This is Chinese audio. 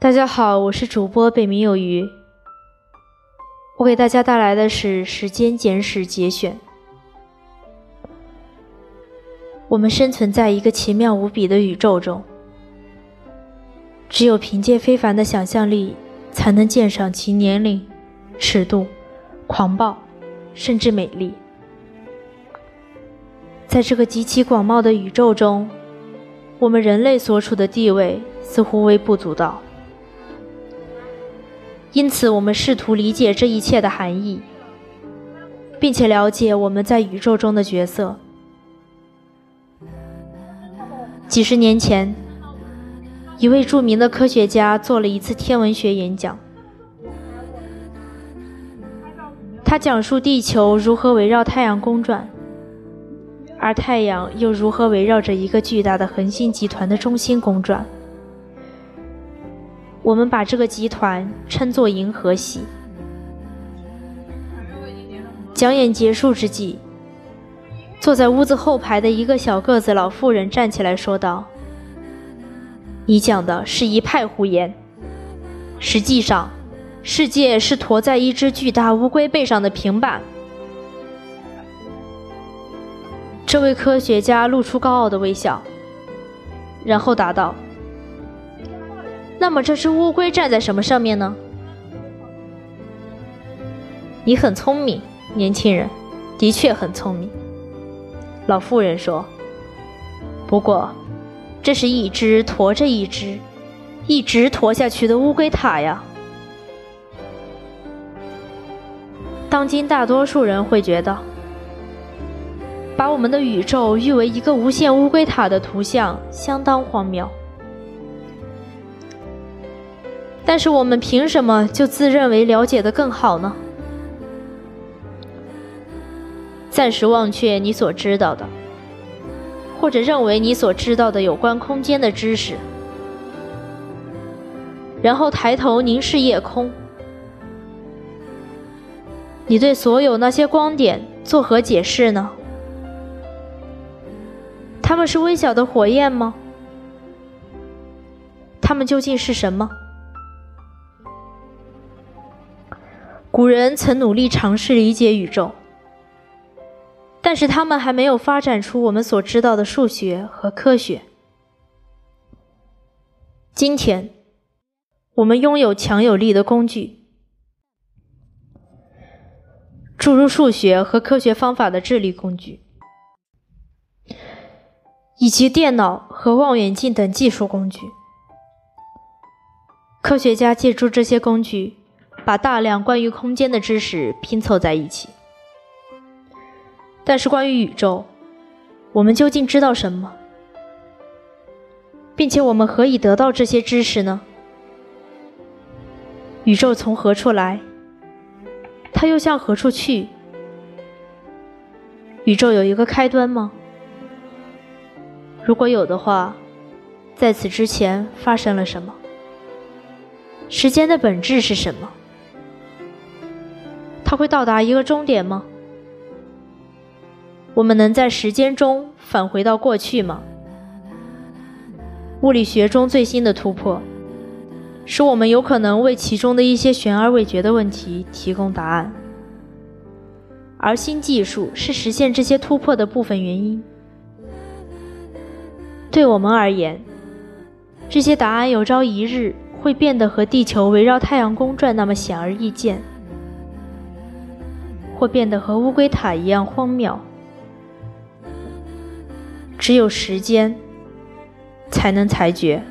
大家好，我是主播北冥有鱼。我给大家带来的是《时间简史》节选。我们生存在一个奇妙无比的宇宙中，只有凭借非凡的想象力，才能鉴赏其年龄、尺度、狂暴，甚至美丽。在这个极其广袤的宇宙中，我们人类所处的地位似乎微不足道。因此，我们试图理解这一切的含义，并且了解我们在宇宙中的角色。几十年前，一位著名的科学家做了一次天文学演讲，他讲述地球如何围绕太阳公转，而太阳又如何围绕着一个巨大的恒星集团的中心公转。我们把这个集团称作银河系。讲演结束之际，坐在屋子后排的一个小个子老妇人站起来说道：“你讲的是一派胡言。实际上，世界是驮在一只巨大乌龟背上的平板。”这位科学家露出高傲的微笑，然后答道。那么这只乌龟站在什么上面呢？你很聪明，年轻人，的确很聪明。老妇人说：“不过，这是一只驮着一只，一直驮下去的乌龟塔呀。”当今大多数人会觉得，把我们的宇宙誉为一个无限乌龟塔的图像相当荒谬。但是我们凭什么就自认为了解的更好呢？暂时忘却你所知道的，或者认为你所知道的有关空间的知识，然后抬头凝视夜空。你对所有那些光点作何解释呢？它们是微小的火焰吗？它们究竟是什么？古人曾努力尝试理解宇宙，但是他们还没有发展出我们所知道的数学和科学。今天，我们拥有强有力的工具，诸如数学和科学方法的智力工具，以及电脑和望远镜等技术工具。科学家借助这些工具。把大量关于空间的知识拼凑在一起，但是关于宇宙，我们究竟知道什么，并且我们何以得到这些知识呢？宇宙从何处来？它又向何处去？宇宙有一个开端吗？如果有的话，在此之前发生了什么？时间的本质是什么？它会到达一个终点吗？我们能在时间中返回到过去吗？物理学中最新的突破，使我们有可能为其中的一些悬而未决的问题提供答案，而新技术是实现这些突破的部分原因。对我们而言，这些答案有朝一日会变得和地球围绕太阳公转那么显而易见。会变得和乌龟塔一样荒谬，只有时间才能裁决。